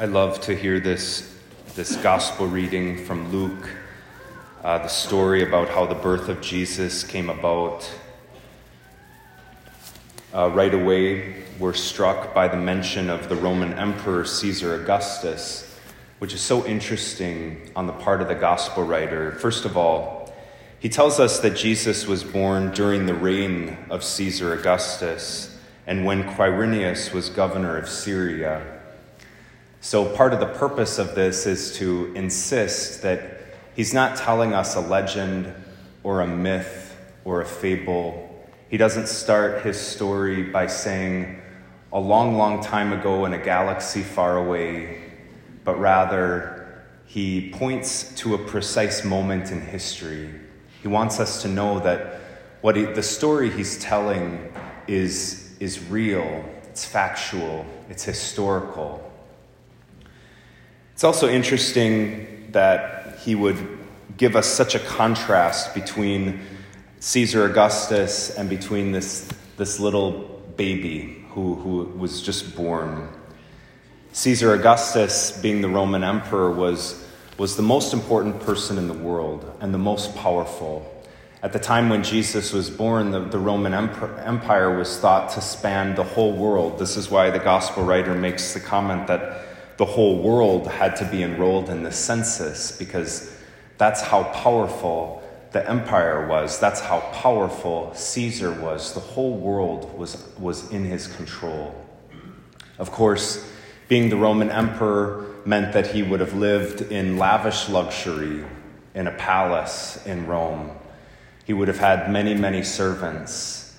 I love to hear this, this gospel reading from Luke, uh, the story about how the birth of Jesus came about. Uh, right away, we're struck by the mention of the Roman Emperor Caesar Augustus, which is so interesting on the part of the gospel writer. First of all, he tells us that Jesus was born during the reign of Caesar Augustus and when Quirinius was governor of Syria. So, part of the purpose of this is to insist that he's not telling us a legend or a myth or a fable. He doesn't start his story by saying, a long, long time ago in a galaxy far away, but rather he points to a precise moment in history. He wants us to know that what he, the story he's telling is, is real, it's factual, it's historical. It's also interesting that he would give us such a contrast between Caesar Augustus and between this, this little baby who, who was just born. Caesar Augustus, being the Roman emperor, was, was the most important person in the world and the most powerful. At the time when Jesus was born, the, the Roman Empire was thought to span the whole world. This is why the gospel writer makes the comment that the whole world had to be enrolled in the census because that's how powerful the empire was. That's how powerful Caesar was. The whole world was, was in his control. Of course, being the Roman emperor meant that he would have lived in lavish luxury in a palace in Rome. He would have had many, many servants.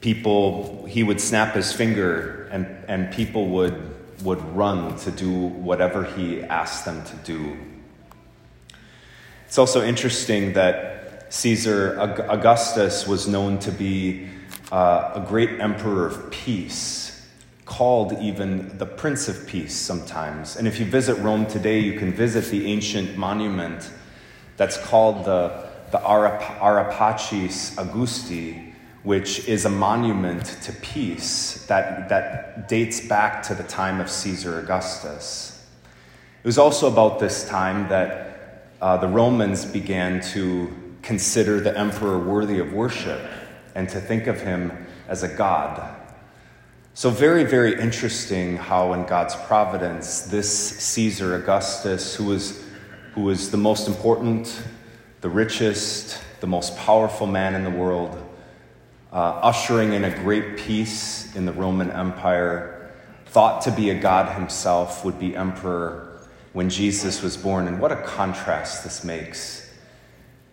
People, he would snap his finger and, and people would would run to do whatever he asked them to do. It's also interesting that Caesar Augustus was known to be uh, a great emperor of peace, called even the Prince of Peace sometimes. And if you visit Rome today, you can visit the ancient monument that's called the, the Arap- Augusti, which is a monument to peace that, that dates back to the time of Caesar Augustus. It was also about this time that uh, the Romans began to consider the emperor worthy of worship and to think of him as a god. So, very, very interesting how, in God's providence, this Caesar Augustus, who was, who was the most important, the richest, the most powerful man in the world, uh, ushering in a great peace in the Roman Empire, thought to be a god himself, would be emperor when Jesus was born. And what a contrast this makes.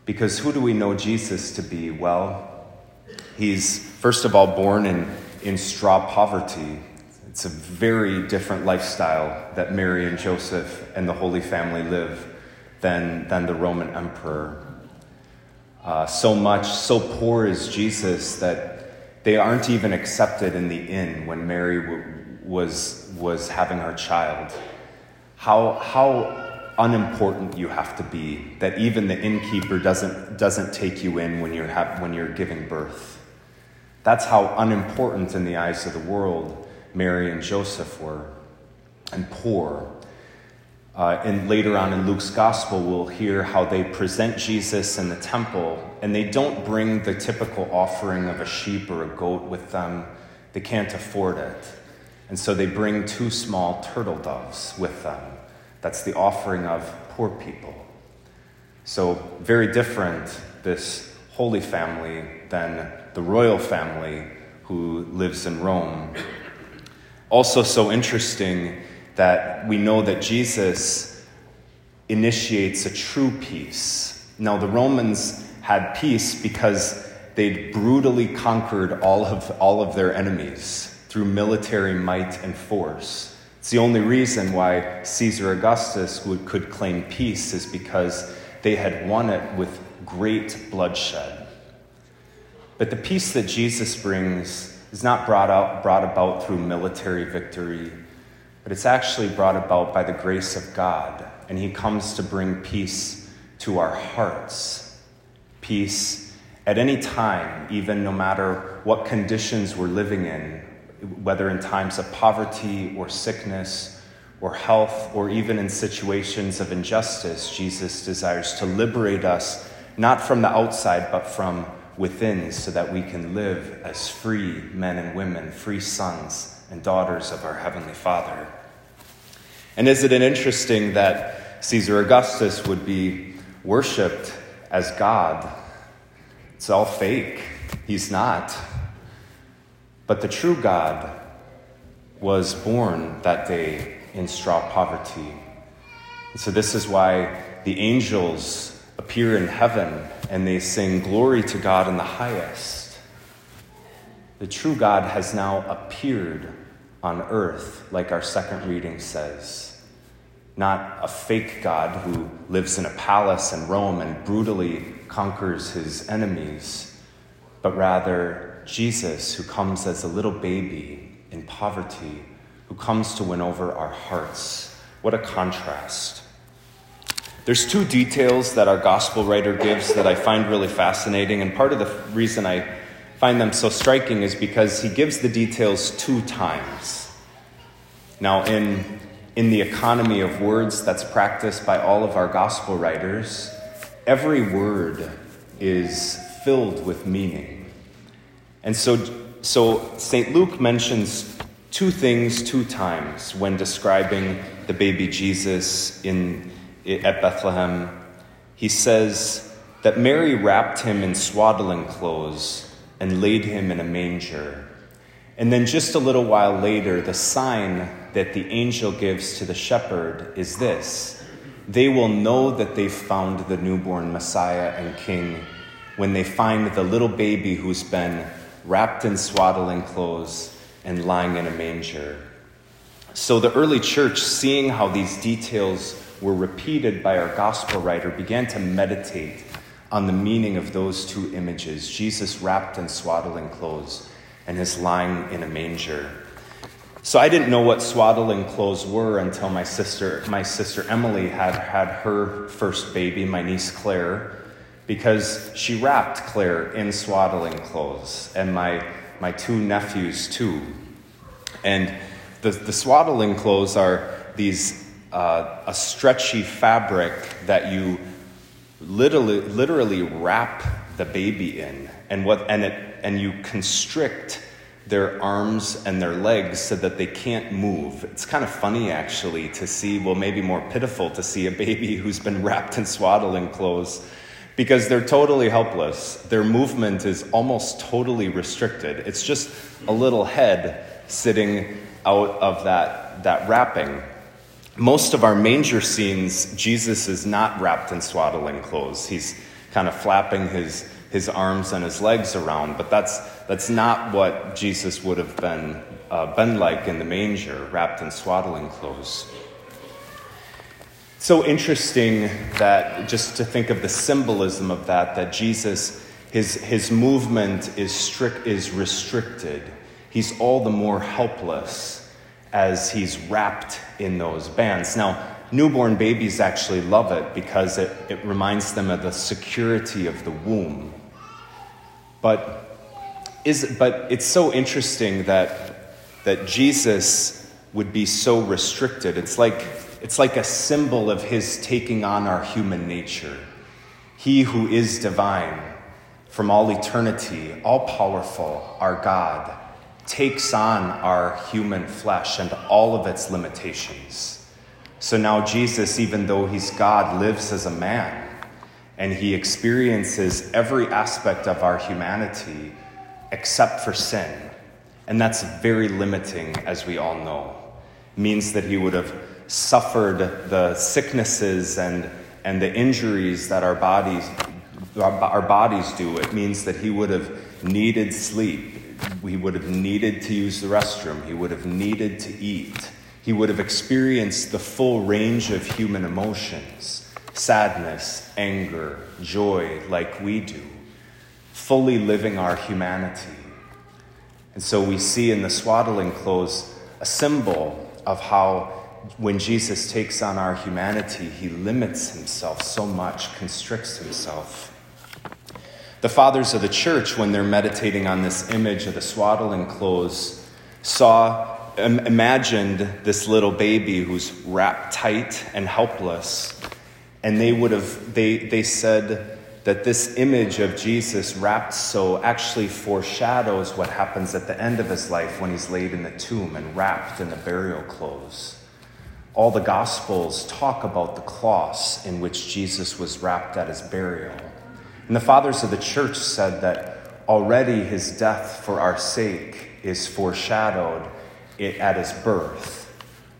Because who do we know Jesus to be? Well, he's first of all born in, in straw poverty. It's a very different lifestyle that Mary and Joseph and the Holy Family live than, than the Roman emperor uh, so much, so poor is Jesus that they aren't even accepted in the inn when Mary w- was, was having her child. How, how unimportant you have to be that even the innkeeper doesn't, doesn't take you in when you're, ha- when you're giving birth. That's how unimportant in the eyes of the world Mary and Joseph were, and poor. Uh, and later on in Luke's gospel, we'll hear how they present Jesus in the temple, and they don't bring the typical offering of a sheep or a goat with them. They can't afford it. And so they bring two small turtle doves with them. That's the offering of poor people. So, very different, this holy family, than the royal family who lives in Rome. Also, so interesting that we know that Jesus initiates a true peace. Now, the Romans had peace because they'd brutally conquered all of, all of their enemies through military might and force. It's the only reason why Caesar Augustus would, could claim peace, is because they had won it with great bloodshed. But the peace that Jesus brings is not brought, out, brought about through military victory but it's actually brought about by the grace of God. And He comes to bring peace to our hearts. Peace at any time, even no matter what conditions we're living in, whether in times of poverty or sickness or health, or even in situations of injustice, Jesus desires to liberate us not from the outside, but from within, so that we can live as free men and women, free sons and daughters of our Heavenly Father. And isn't it interesting that Caesar Augustus would be worshiped as God? It's all fake. He's not. But the true God was born that day in straw poverty. And so, this is why the angels appear in heaven and they sing, Glory to God in the highest. The true God has now appeared on earth, like our second reading says. Not a fake God who lives in a palace in Rome and brutally conquers his enemies, but rather Jesus who comes as a little baby in poverty who comes to win over our hearts. What a contrast. There's two details that our gospel writer gives that I find really fascinating, and part of the reason I find them so striking is because he gives the details two times. Now, in, in the economy of words that's practiced by all of our gospel writers, every word is filled with meaning. And so, so St. Luke mentions two things two times when describing the baby Jesus in, at Bethlehem. He says that Mary wrapped him in swaddling clothes and laid him in a manger. And then just a little while later, the sign that the angel gives to the shepherd is this they will know that they've found the newborn Messiah and King when they find the little baby who's been wrapped in swaddling clothes and lying in a manger. So the early church, seeing how these details were repeated by our gospel writer, began to meditate on the meaning of those two images Jesus wrapped in swaddling clothes and his lying in a manger. So I didn't know what swaddling clothes were until my sister, my sister Emily had had her first baby, my niece Claire, because she wrapped Claire in swaddling clothes. And my my two nephews too. And the, the swaddling clothes are these uh, a stretchy fabric that you literally, literally wrap the baby in, and what and it and you constrict their arms and their legs so that they can't move. It's kind of funny actually to see, well, maybe more pitiful to see a baby who's been wrapped in swaddling clothes because they're totally helpless. Their movement is almost totally restricted. It's just a little head sitting out of that, that wrapping. Most of our manger scenes, Jesus is not wrapped in swaddling clothes. He's kind of flapping his, his arms and his legs around, but that's, that's not what Jesus would have been, uh, been like in the manger, wrapped in swaddling clothes so interesting that just to think of the symbolism of that, that Jesus, his, his movement is, strict, is restricted. He's all the more helpless as he's wrapped in those bands. Now, newborn babies actually love it because it, it reminds them of the security of the womb. But, is, but it's so interesting that, that Jesus would be so restricted. It's like it's like a symbol of his taking on our human nature. He who is divine from all eternity, all powerful, our God, takes on our human flesh and all of its limitations. So now Jesus, even though he's God, lives as a man and he experiences every aspect of our humanity except for sin. And that's very limiting, as we all know. It means that he would have suffered the sicknesses and, and the injuries that our bodies, our bodies do. It means that he would have needed sleep. He would have needed to use the restroom. He would have needed to eat. He would have experienced the full range of human emotions sadness, anger, joy, like we do, fully living our humanity. And so we see in the swaddling clothes a symbol of how when Jesus takes on our humanity, he limits himself so much, constricts himself. The fathers of the church, when they're meditating on this image of the swaddling clothes, saw imagined this little baby who's wrapped tight and helpless. And they would have, they, they said that this image of Jesus wrapped so actually foreshadows what happens at the end of his life when he's laid in the tomb and wrapped in the burial clothes. All the Gospels talk about the cloths in which Jesus was wrapped at his burial. And the fathers of the church said that already his death for our sake is foreshadowed at his birth.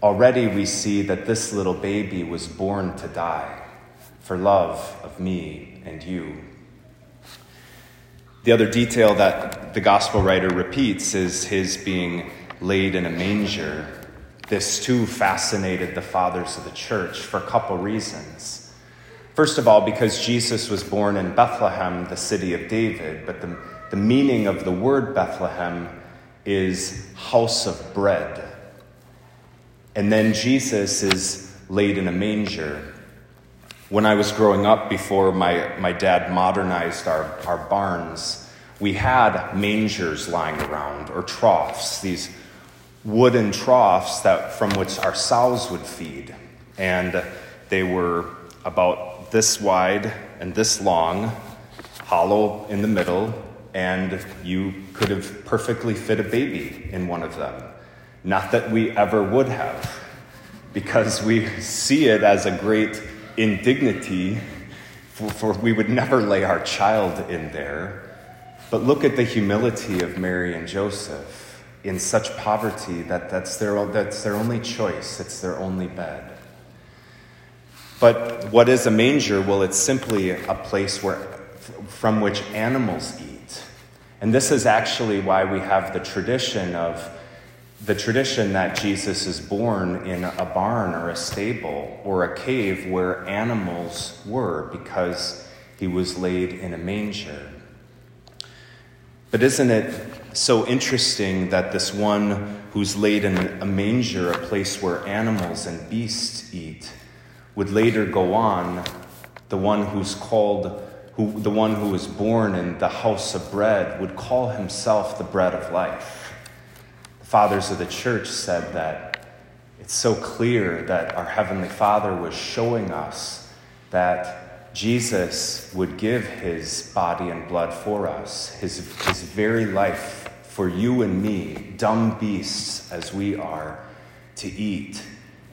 Already we see that this little baby was born to die for love of me and you. The other detail that the gospel writer repeats is his being laid in a manger. This too fascinated the fathers of the church for a couple reasons. First of all, because Jesus was born in Bethlehem, the city of David, but the, the meaning of the word Bethlehem is house of bread. And then Jesus is laid in a manger. When I was growing up, before my, my dad modernized our, our barns, we had mangers lying around, or troughs, these wooden troughs that, from which our sows would feed. And they were about this wide and this long, hollow in the middle, and you could have perfectly fit a baby in one of them. Not that we ever would have, because we see it as a great indignity, for, for we would never lay our child in there. But look at the humility of Mary and Joseph in such poverty that that's their, that's their only choice, it's their only bed. But what is a manger? Well, it's simply a place where, from which animals eat. And this is actually why we have the tradition of the tradition that Jesus is born in a barn or a stable or a cave where animals were because he was laid in a manger. But isn't it so interesting that this one who's laid in a manger, a place where animals and beasts eat, would later go on, the one who's called who, the one who was born in the house of bread, would call himself the bread of life. The fathers of the church said that it's so clear that our Heavenly Father was showing us that Jesus would give his body and blood for us, his, his very life for you and me, dumb beasts as we are, to eat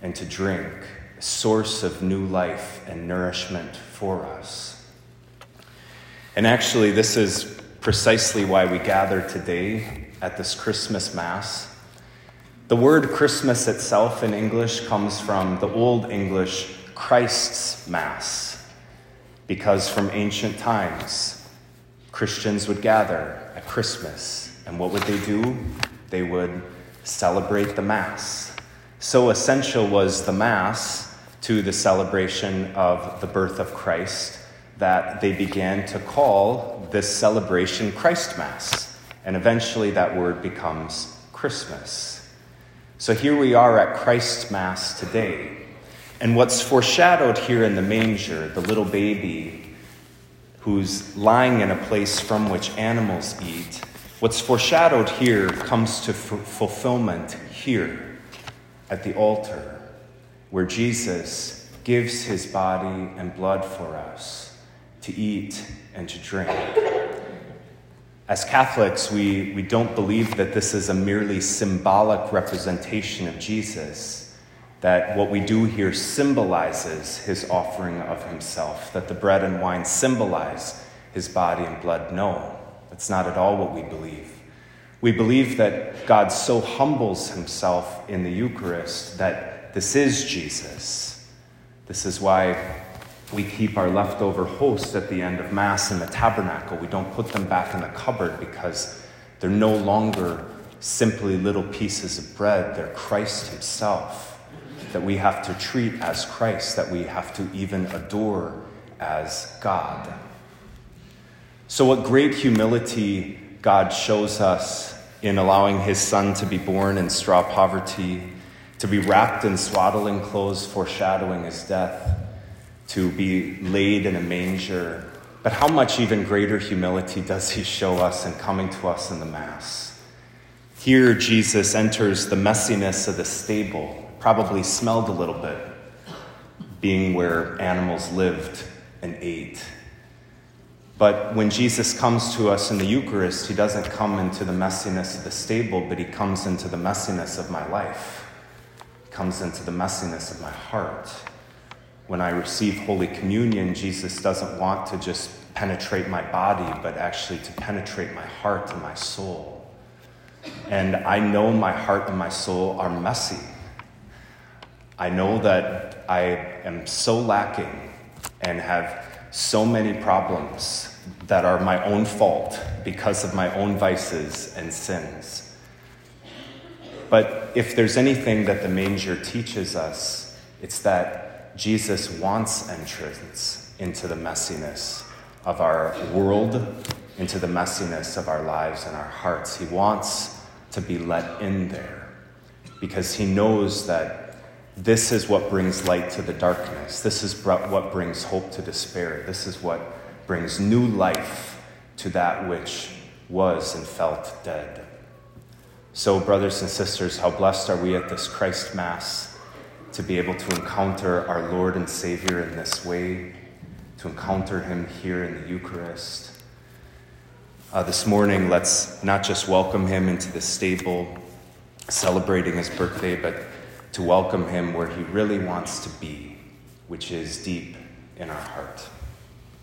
and to drink, source of new life and nourishment for us. And actually, this is precisely why we gather today at this Christmas Mass. The word Christmas itself in English comes from the Old English Christ's Mass, because from ancient times, Christians would gather at Christmas. And what would they do? They would celebrate the Mass. So essential was the Mass to the celebration of the birth of Christ that they began to call this celebration Christ Mass. And eventually that word becomes Christmas. So here we are at Christ Mass today. And what's foreshadowed here in the manger, the little baby who's lying in a place from which animals eat, what's foreshadowed here comes to f- fulfillment here at the altar, where Jesus gives his body and blood for us to eat and to drink. As Catholics, we, we don't believe that this is a merely symbolic representation of Jesus, that what we do here symbolizes his offering of himself, that the bread and wine symbolize his body and blood. No, that's not at all what we believe. We believe that God so humbles himself in the Eucharist that this is Jesus. This is why we keep our leftover hosts at the end of Mass in the tabernacle. We don't put them back in the cupboard because they're no longer simply little pieces of bread. They're Christ Himself that we have to treat as Christ, that we have to even adore as God. So, what great humility God shows us in allowing His Son to be born in straw poverty, to be wrapped in swaddling clothes foreshadowing His death to be laid in a manger. But how much even greater humility does he show us in coming to us in the Mass? Here, Jesus enters the messiness of the stable, probably smelled a little bit, being where animals lived and ate. But when Jesus comes to us in the Eucharist, he doesn't come into the messiness of the stable, but he comes into the messiness of my life. Comes into the messiness of my heart. When I receive Holy Communion, Jesus doesn't want to just penetrate my body, but actually to penetrate my heart and my soul. And I know my heart and my soul are messy. I know that I am so lacking and have so many problems that are my own fault because of my own vices and sins. But if there's anything that the manger teaches us, it's that Jesus wants entrance into the messiness of our world, into the messiness of our lives and our hearts. He wants to be let in there because he knows that this is what brings light to the darkness. This is what brings hope to despair. This is what brings new life to that which was and felt dead. So, brothers and sisters, how blessed are we at this Christ Mass to be able to encounter our Lord and Savior in this way, to encounter Him here in the Eucharist. Uh, this morning, let's not just welcome Him into the stable, celebrating His birthday, but to welcome Him where He really wants to be, which is deep in our heart.